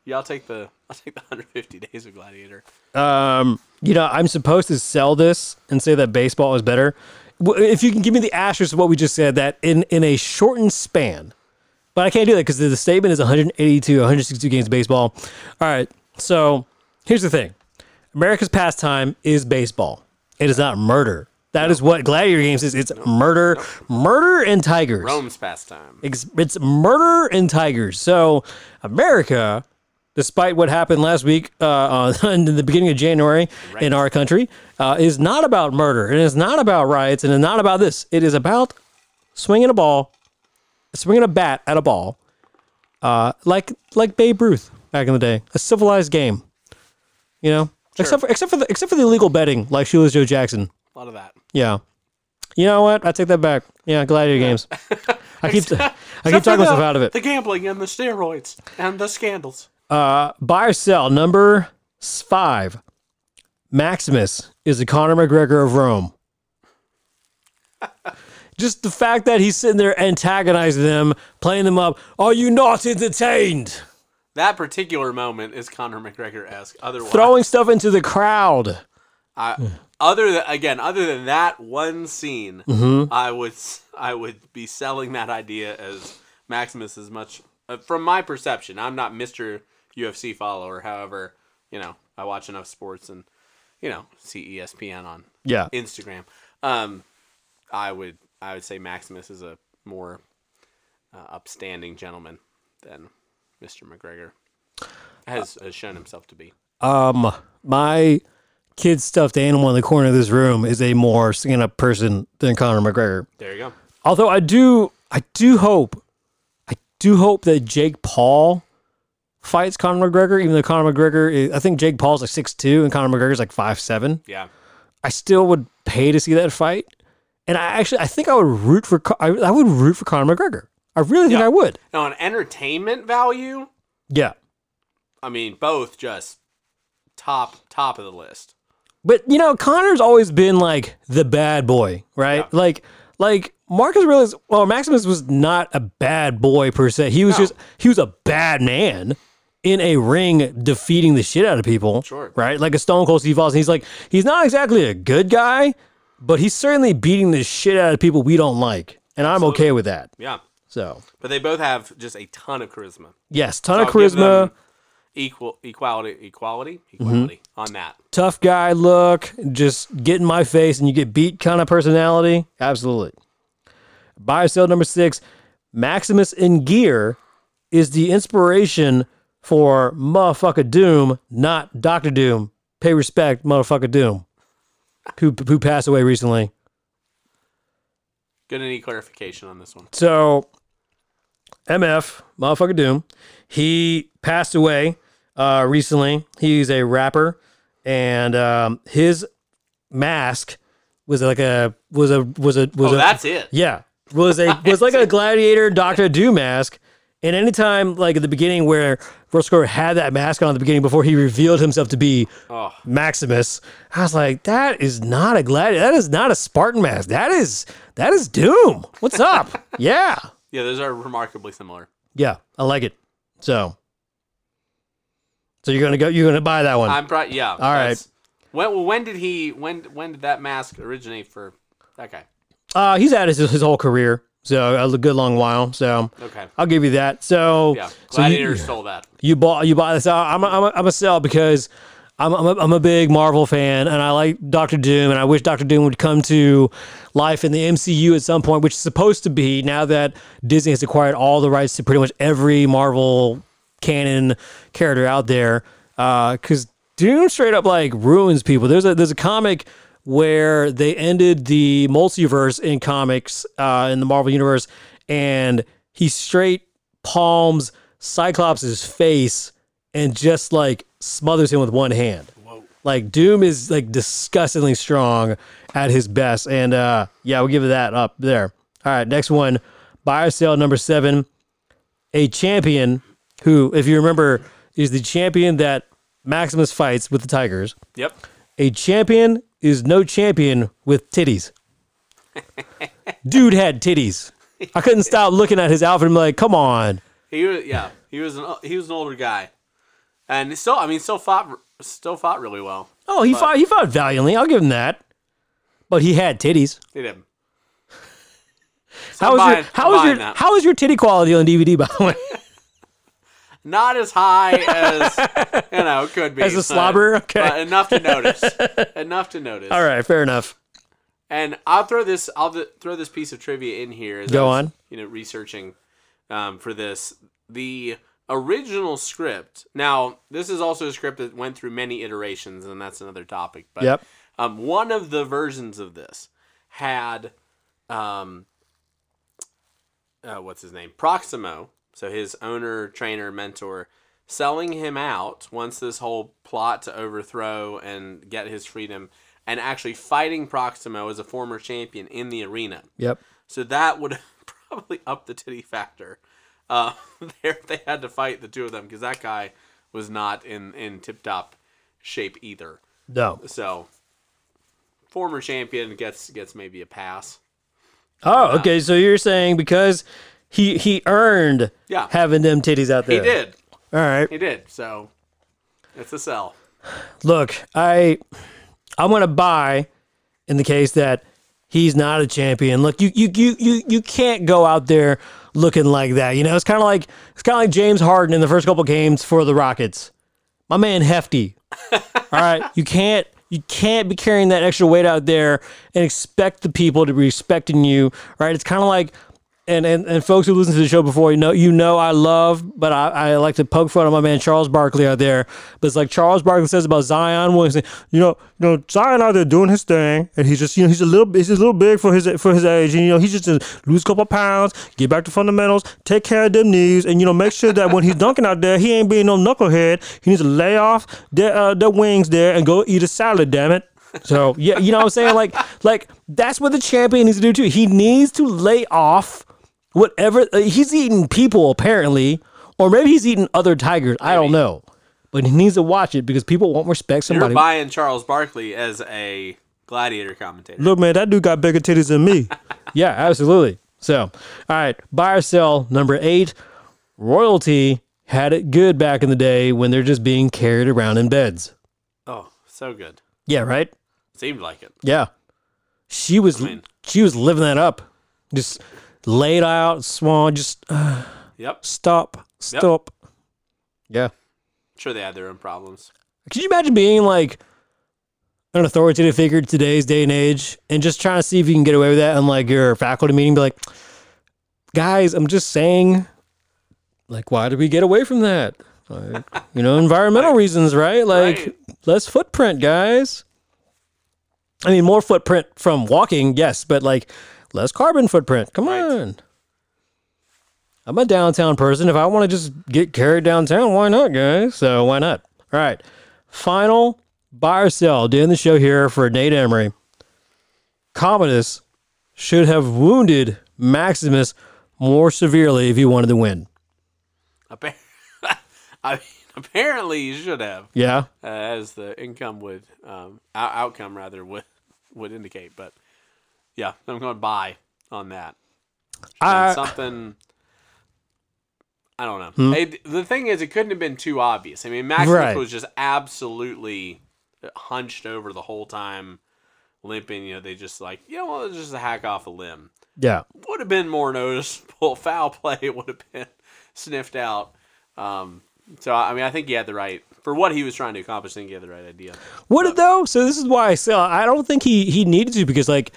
yeah, I'll take the [LAUGHS] I'll take the 150 days of Gladiator. um, you know, I'm supposed to sell this and say that baseball is better. If you can give me the asterisk of what we just said, that in in a shortened span, but I can't do that because the, the statement is 182, 162 games of baseball. All right, so here's the thing: America's pastime is baseball. It is not murder. That is what gladiator games is. It's murder, murder and tigers. Rome's pastime. It's, it's murder and tigers. So America, despite what happened last week uh, on, [LAUGHS] in the beginning of January in our country, uh, is not about murder and it's not about riots and it's not about this. It is about swinging a ball, swinging a bat at a ball, uh, like like Babe Ruth back in the day. A civilized game, you know. Except for except for the except for the illegal betting, like Shoeless Joe Jackson. A lot of that. Yeah. You know what? I take that back. Yeah, gladiator games. [LAUGHS] I keep I keep talking myself out of it. The gambling and the steroids and the scandals. Buy or sell number five. Maximus is the Conor McGregor of Rome. [LAUGHS] Just the fact that he's sitting there antagonizing them, playing them up. Are you not entertained? That particular moment is Conor McGregor esque. Otherwise, Throwing stuff into the crowd. I, other than again, other than that one scene, Mm-hmm. I would I would be selling that idea as Maximus as much uh, from my perception. I'm not Mister UFC follower. However, you know I watch enough sports and you know see ESPN on Yeah. Instagram. Um, I would I would say Maximus is a more uh, upstanding gentleman than Mister McGregor has, has shown himself to be. Um, my kid's stuffed animal in the corner of this room is a more stand up person than Conor McGregor. There you go. Although I do, I do hope, I do hope that Jake Paul fights Conor McGregor. Even though Conor McGregor, is, I think Jake Paul's like six two and Conor McGregor's like five seven. Yeah. I still would pay to see that fight, and I actually, I think I would root for, I, I would root for Conor McGregor. I really think Yeah. I would. Now, on entertainment value, Yeah, I mean, both just top top of the list. but you know, Conor's always been like the bad boy, right? Yeah. Like, like Marcus Aurelius. Well, Maximus was not a bad boy per se. He was No. just he was a bad man in a ring defeating the shit out of people. Sure. Right? Like a Stone Cold Steve Austin. He's like he's not exactly a good guy, but he's certainly beating the shit out of people we don't like. And I'm okay with that. Yeah, So but they both have just a ton of charisma. yes, ton So of I'll charisma, equal equality, equality, equality mm-hmm. on that. tough guy look, just get in my face and you get beat kind of personality. Absolutely. Buy or sell number six. Maximus in gear is the inspiration for motherfucker Doom, not Doctor Doom. Pay respect, motherfucker Doom, who who passed away recently. Gonna need clarification on this one. So, MF, motherfucker Doom, he passed away uh, recently. He's a rapper, and um, his mask was like a was a was a was Oh, a that's it. yeah was a [LAUGHS] was like a gladiator Doctor Doom mask. And anytime, like at the beginning, where Roscoe had that mask on at the beginning before he revealed himself to be Oh, Maximus, I was like, that is not a gladiator. That is not a Spartan mask. That is that is Doom. What's up? [LAUGHS] yeah, yeah, those are remarkably similar. yeah, I like it. So, so you're gonna go. You're gonna buy that one. I'm probably yeah. All right. When well, when did he when when did that mask originate for that guy? Uh, he's had his, his whole career, so a good long while. So Okay. I'll give you that. So Yeah. so you- Gladiator stole that. you bought you buy this. I'm a, I'm a, I'm a sell because I'm I'm a, I'm a big Marvel fan and I like Doctor Doom and I wish Doctor Doom would come to life in the MCU at some point, which is supposed to be now that Disney has acquired all the rights to pretty much every Marvel canon character out there. Uh, because Doom straight up like ruins people. There's a there's a comic where they ended the multiverse in comics uh, in the Marvel universe, and he straight palms Cyclops' face and just like smothers him with one hand. Whoa. Like Doom is like disgustingly strong at his best, and uh, yeah, we'll give it that up there. All right, next one, buy or sell number seven, a champion who, if you remember, is the champion that Maximus fights with the Tigers. Yep. A champion is no champion with titties. [LAUGHS] Dude had titties. I couldn't stop looking at his outfit and be like, come on. He was yeah. He was an he was an older guy, and he still I mean still fought still fought really well. Oh, he fought he fought valiantly. I'll give him that. But he had titties. He did. [LAUGHS] How was your how was your that. how was your titty quality on DVD by the way? [LAUGHS] Not as high as [LAUGHS] you know it could be As a slobber? Okay. but enough to notice. [LAUGHS] enough to notice. All right, fair enough. And I'll throw this. I'll th- throw this piece of trivia in here. As Go was, on. You know, researching um, for this, the original script. Now, this is also a script that went through many iterations, and that's another topic. But Yep. um, one of the versions of this had, um, uh, what's his name? Proximo. So his owner, trainer, mentor, selling him out once this whole plot to overthrow and get his freedom, and actually fighting Proximo as a former champion in the arena. Yep. So that would [LAUGHS] probably up the titty factor. Uh, [LAUGHS] there they had to fight the two of them because that guy was not in in tip top shape either. No. So former champion gets gets maybe a pass. Oh, okay. So you're saying because he he earned Yeah. having them titties out there. He did. All right. He did. So it's a sell. Look, I I'm gonna buy in the case that he's not a champion. Look, you you you you you can't go out there looking like that. You know, it's kind of like it's kind of like James Harden in the first couple games for the Rockets. My man, hefty. [LAUGHS] All right, you can't you can't be carrying that extra weight out there and expect the people to be respecting you. Right? It's kind of like. And, and, and folks who listen to the show before, you know, you know, I love, but I, I like to poke fun of my man Charles Barkley out there. But it's like Charles Barkley says about Zion Williamson. You know, you know, Zion out there doing his thing, and he's just, you know, he's a little, he's a little big for his for his age, and you know, he's just to lose a couple pounds, get back to fundamentals, take care of them knees, and you know, make sure that when he's dunking out there, he ain't being no knucklehead. He needs to lay off the uh, the wings there and go eat a salad. Damn it. So yeah, you know what I'm saying? Like, like that's what the champion needs to do too. He needs to lay off whatever uh, he's eating people apparently, or maybe he's eating other tigers. I don't Maybe. know, but he needs to watch it because people won't respect You're somebody. buying Charles Barkley as a gladiator commentator. Look, man, that dude got bigger titties than me. [LAUGHS] yeah, absolutely. So, all right, buy or sell number eight. Royalty had it good back in the day when they're just being carried around in beds. Oh, so good. Yeah, right. Seemed like it. Yeah, she was mean- she was living that up, just laid out, swan, just uh, Yep. stop, stop. Yeah. Sure, they had their own problems. Could you imagine being like an authoritative figure today's day and age and just trying to see if you can get away with that in like your faculty meeting? Be like, guys, I'm just saying, like, why did we get away from that? Like, you know, [LAUGHS] environmental reasons, right? Like, Right. less footprint, guys. I mean, more footprint from walking, yes, but like less carbon footprint. Come Right. on. I'm a downtown person. If I want to just get carried downtown, why not, guys? So why not? All right. Final buy or sell. Doing the show here for Nate Emery. Commodus should have wounded Maximus more severely if he wanted to win. Appa- [LAUGHS] I mean, apparently you should have, Yeah. uh, as the income would, um, outcome rather would would indicate. But yeah, I'm going to buy on that. I, something. I don't know. Hey, the thing is, it couldn't have been too obvious. I mean, Maximus Right. was just absolutely hunched over the whole time, limping. You know, they just like, you know, what, just a hack off a limb. yeah. Would have been more [LAUGHS] noticeable. Foul play [LAUGHS] would have been sniffed out. Um, so I mean, I think he had the right for what he was trying to accomplish. I think he had the right idea. Would it though? So this is why I say I don't think he he needed to because like,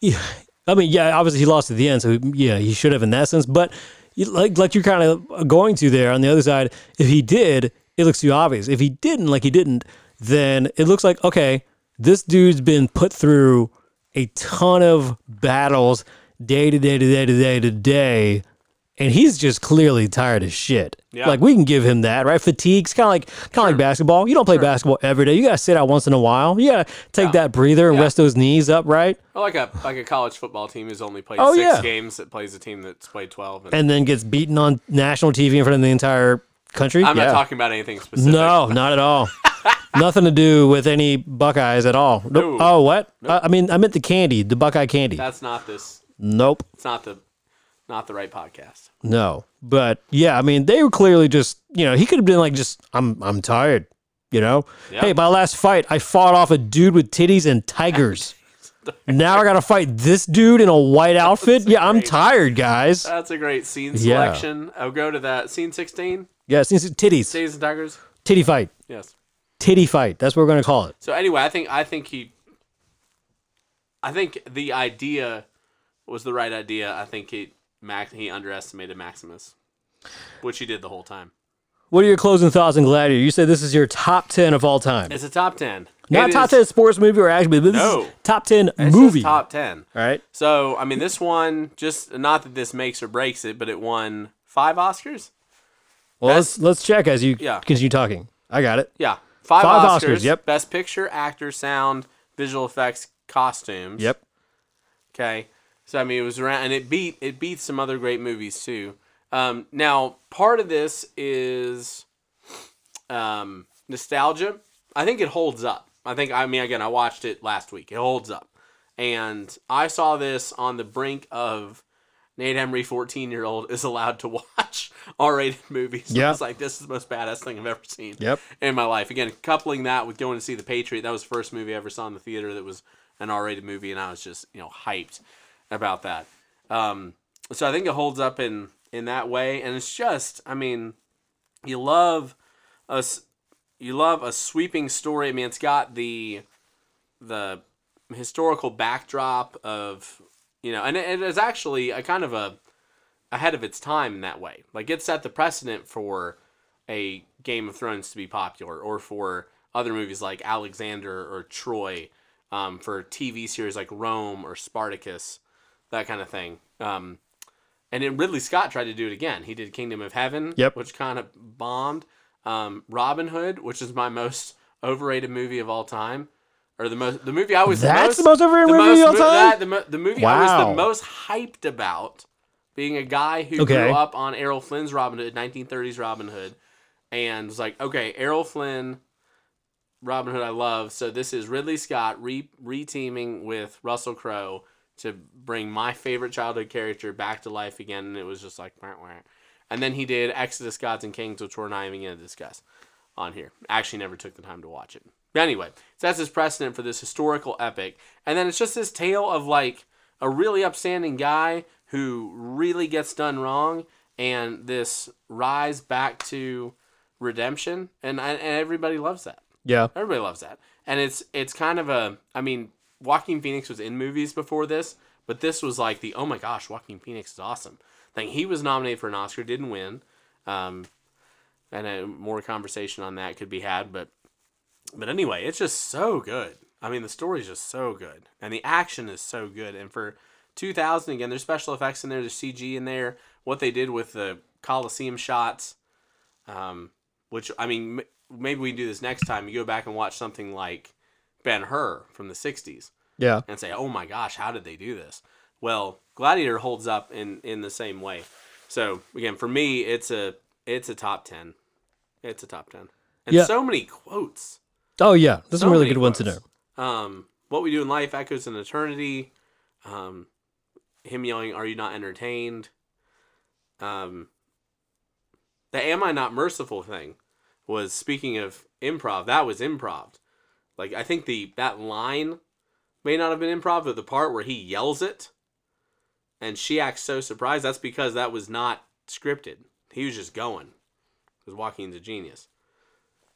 yeah, I mean, yeah, obviously he lost at the end, so yeah, he should have in that sense. But like like you're kind of going to there on the other side. If he did, it looks too obvious. If he didn't, like he didn't, then it looks like okay, this dude's been put through a ton of battles day to day to day to day to day. And he's just clearly tired as shit. Yeah. Like we can give him that, right? Fatigue's kind of like kind of like basketball. You don't play basketball every day. You gotta sit out once in a while. You gotta take that breather and Yeah. rest those knees up, right? Or like a like a college football team who's only played Oh, six yeah. games that plays a team that's played twelve. And And then gets beaten on national TV in front of the entire country. I'm Yeah. not talking about anything specific. No, not at all. [LAUGHS] Nothing to do with any Buckeyes at all. Nope. No. Oh, what? I, I mean, I meant the candy, the Buckeye candy. That's not this. nope. It's not the not the right podcast. No. But yeah, I mean, they were clearly just, you know, he could have been like, just, I'm, I'm tired. You know, Yeah. hey, my last fight, I fought off a dude with titties and tigers. [LAUGHS] now I got to fight this dude in a white outfit. Yeah, I'm tired, guys. That's a great scene Yeah. selection. I'll go to that scene 16. Yeah, it's it's titties, and Tigers. titty fight, Yes. titty fight. That's what we're gonna call it. So anyway, I think I think he. I think the idea was the right idea. I think he Max he underestimated Maximus, which he did the whole time. What are your closing thoughts on Gladiator? You said this is your top ten of all time, It's a top ten. not It top is- ten sports movie or action movie, but this No. is top ten It's movie. top ten. All right. So I mean, this one just not that this makes or breaks it, but it won five Oscars. Well, Best- let's let's check as you Yeah. continue talking. I got it. Yeah, five, Five Oscars. Oscars, yep. Best Picture, Actor, Sound, Visual Effects, Costumes. Yep. Okay. So I mean, it was around, and it beat it beat some other great movies too. Um, now, part of this is um, nostalgia. I think it holds up. I think I mean again, I watched it last week. It holds up, and I saw this on the brink of Nate Emery, fourteen year old, is allowed to [LAUGHS] watch R rated movies. Yeah. I was like, this is the most badass thing I've ever seen Yep. in my life. Again, coupling that with going to see The Patriot, that was the first movie I ever saw in the theater that was an R-rated movie, and I was just you know hyped about that. Um, so I think it holds up in in that way, and it's just, I mean, you love a s- you love a sweeping story. I mean, it's got the the historical backdrop of you know, and it, it is actually a kind of a ahead of its time in that way. Like it set the precedent for a Game of Thrones to be popular, or for other movies like Alexander or Troy, um, for TV series like Rome or Spartacus, that kind of thing. Um, and then Ridley Scott tried to do it again. He did Kingdom of Heaven, Yep. which kind of bombed. Um, Robin Hood, which is my most overrated movie of all time, or the most the movie I was That's the the most overrated movie of all time? that- the, mo- the movie I was the most hyped about, being a guy who Okay. grew up on Errol Flynn's Robin Hood, 1930s Robin Hood, and was like, okay, Errol Flynn, Robin Hood, I love. So this is Ridley Scott re reteaming with Russell Crowe to bring my favorite childhood character back to life again, and it was just like, wah, wah. and then he did Exodus, Gods and Kings, which we're not even going to discuss on here. Actually, never took the time to watch it. But anyway, so that's his precedent for this historical epic, and then it's just this tale of like a really upstanding guy who really gets done wrong, and this rise back to redemption, and and everybody loves that. Yeah. Everybody loves that, and it's it's kind of a. I mean, Joaquin Phoenix was in movies before this, but this was like the oh my gosh, Joaquin Phoenix is awesome. Thing he was nominated for an Oscar, didn't win, um, and uh more conversation on that could be had, but but anyway, it's just so good. I mean, the story's just so good, and the action is so good, and for 2000 again. There's special effects in there. There's CG in there. What they did with the Coliseum shots, um, which I mean, m- maybe we do this next time. You go back and watch something like Ben Hur from the 60s Yeah. and say, "Oh my gosh, how did they do this?" Well, Gladiator holds up in in the same way. So again, for me, it's a it's a top ten. It's a top ten, and Yeah. so many quotes. Oh yeah. This is So a really good one to know. quotes. Um, what we do in life echoes in eternity. Um, him yelling, "Are you not entertained?" Um, the "Am I not merciful?" thing was speaking of improv. That was improv. Like I think the that line may not have been improv, but the part where he yells it, and she acts so surprised. That's because that was not scripted. He was just going. Because Joaquin's a genius.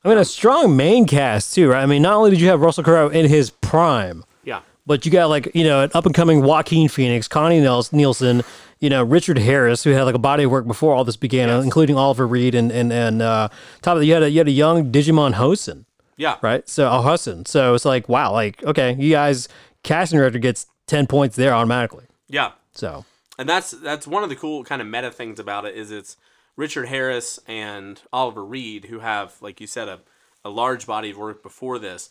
I mean, a strong main cast too, right? I mean, not only did you have Russell Crowe in his prime, Yeah. but you got like you know an up and coming Joaquin Phoenix, Connie Nielsen, you know Richard Harris, who had like a body of work before all this began, Yes. including Oliver Reed and and and uh, top of the you had a you had a young Djimon Hounsou, Yeah. right? So oh, Hounsou. So it's like wow, like okay, you guys casting director gets ten points there automatically. Yeah. So and that's that's one of the cool kind of meta things about it is it's Richard Harris and Oliver Reed who have like you said a, a large body of work before this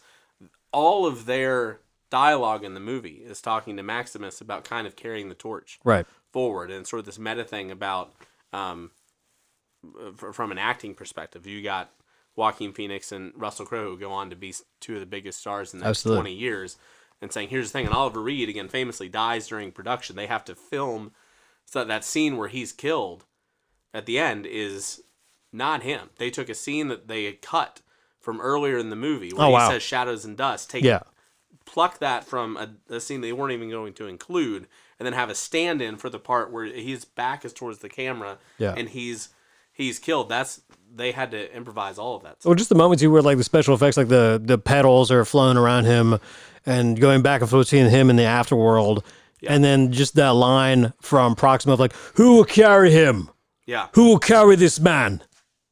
all of their dialogue in the movie is talking to Maximus about kind of carrying the torch right, forward and sort of this meta thing about um, f- from an acting perspective you got Joaquin Phoenix and Russell Crowe who go on to be two of the biggest stars in the next Absolutely. 20 years and saying here's the thing and Oliver Reed again famously dies during production they have to film so that scene where he's killed at the end is not him they took a scene that they had cut from earlier in the movie where Oh, he wow. says shadows and dust take yeah, pluck that from a, a scene they weren't even going to include and then have a stand-in for the part where his back is towards the camera Yeah. and he's he's killed that's they had to improvise all of that Well, just the moments you were like the special effects, like the the petals are flowing around him, and going back and forth seeing him in the afterworld, and then just that line from Proximo of like, "Who will carry him? yeah Who will carry this man?"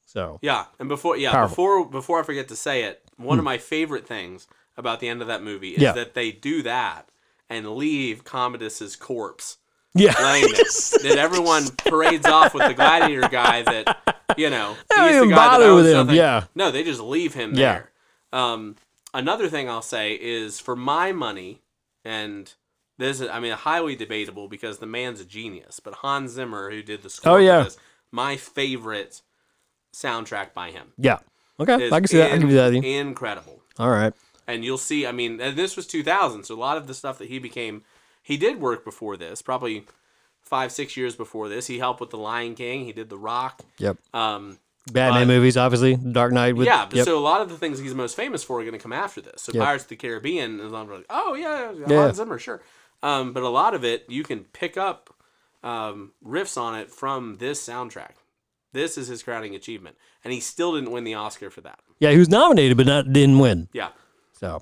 So yeah and before yeah Powerful. before before i forget to say it one of hmm. my favorite things about the end of that movie is Yeah. that they do that and leave commodus's corpse yeah, [LAUGHS] there that everyone [LAUGHS] parades off with the gladiator guy that you know don't he's the even bother with him, nothing. yeah. no they just leave him Yeah. there um another thing i'll say is for my money and this is i mean highly debatable because the man's a genius but hans zimmer who did the score Oh, yeah. this, my favorite soundtrack by him yeah. Okay, I can see that. I can give you that. in- incredible All right. and you'll see i mean this was 2000 so a lot of the stuff that he became he did work before this probably five six years before this he helped with the lion king he did the rock Yep. um Batman but- movies, obviously. Dark Knight. With, yeah Yep. so a lot of the things he's most famous for are going to come after this so Yep. pirates of the caribbean is on like oh yeah, yeah, Yeah. Hans Zimmer sure um but a lot of it you can pick up um riffs on it from this soundtrack this is his crowning achievement and he still didn't win the oscar for that yeah, he was nominated but not didn't win. yeah So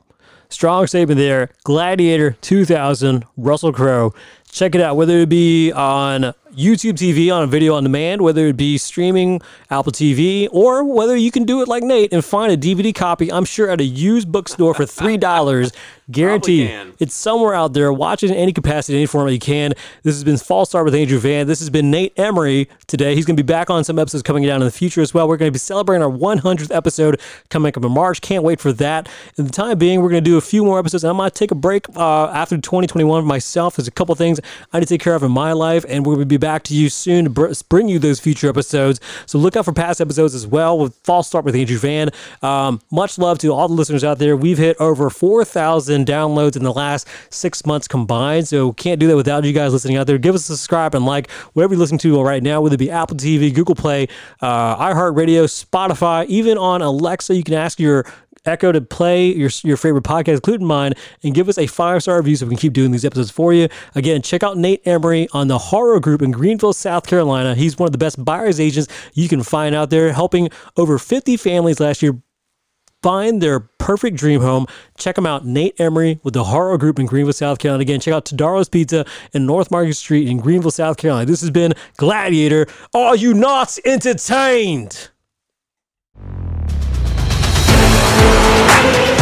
strong statement there. Gladiator 2000, Russell Crowe. Check it out, whether it be on YouTube TV on a video on demand, whether it be streaming Apple TV, or whether you can do it like Nate and find a DVD copy, I'm sure at a used bookstore for $3. [LAUGHS] Guaranteed. It's somewhere out there. Watch it in any capacity, any format you can. This has been False Start with Andrew Van. This has been Nate Emery today. He's going to be back on some episodes coming down in the future as well. We're going to be celebrating our 100th episode coming up in March. Can't wait for that. In the time being, we're going to do a few more episodes. And I'm going to take a break uh, after 2021 myself. There's a couple things I need to take care of in my life, and we're going to be back to you soon to bring you those future episodes. So look out for past episodes as well with False Start with Andrew Van. Um, much love to all the listeners out there. We've hit over 4,000 downloads in the last six months combined. So can't do that without you guys listening out there. Give us a subscribe and like whatever you're listening to right now, whether it be Apple TV, Google Play, uh, iHeartRadio, Spotify, even on Alexa. You can ask your Echo to play your, your favorite podcast, including mine, and give us a five star review so we can keep doing these episodes for you. Again, check out Nate Emery on the Haro Group in Greenville, South Carolina. He's one of the best buyer's agents you can find out there, helping over 50 families last year find their perfect dream home. Check them out, Nate Emery with the Haro Group in Greenville, South Carolina. Again, check out Tadaro's Pizza in North Market Street in Greenville, South Carolina. This has been Gladiator. Are you not entertained? Thank you.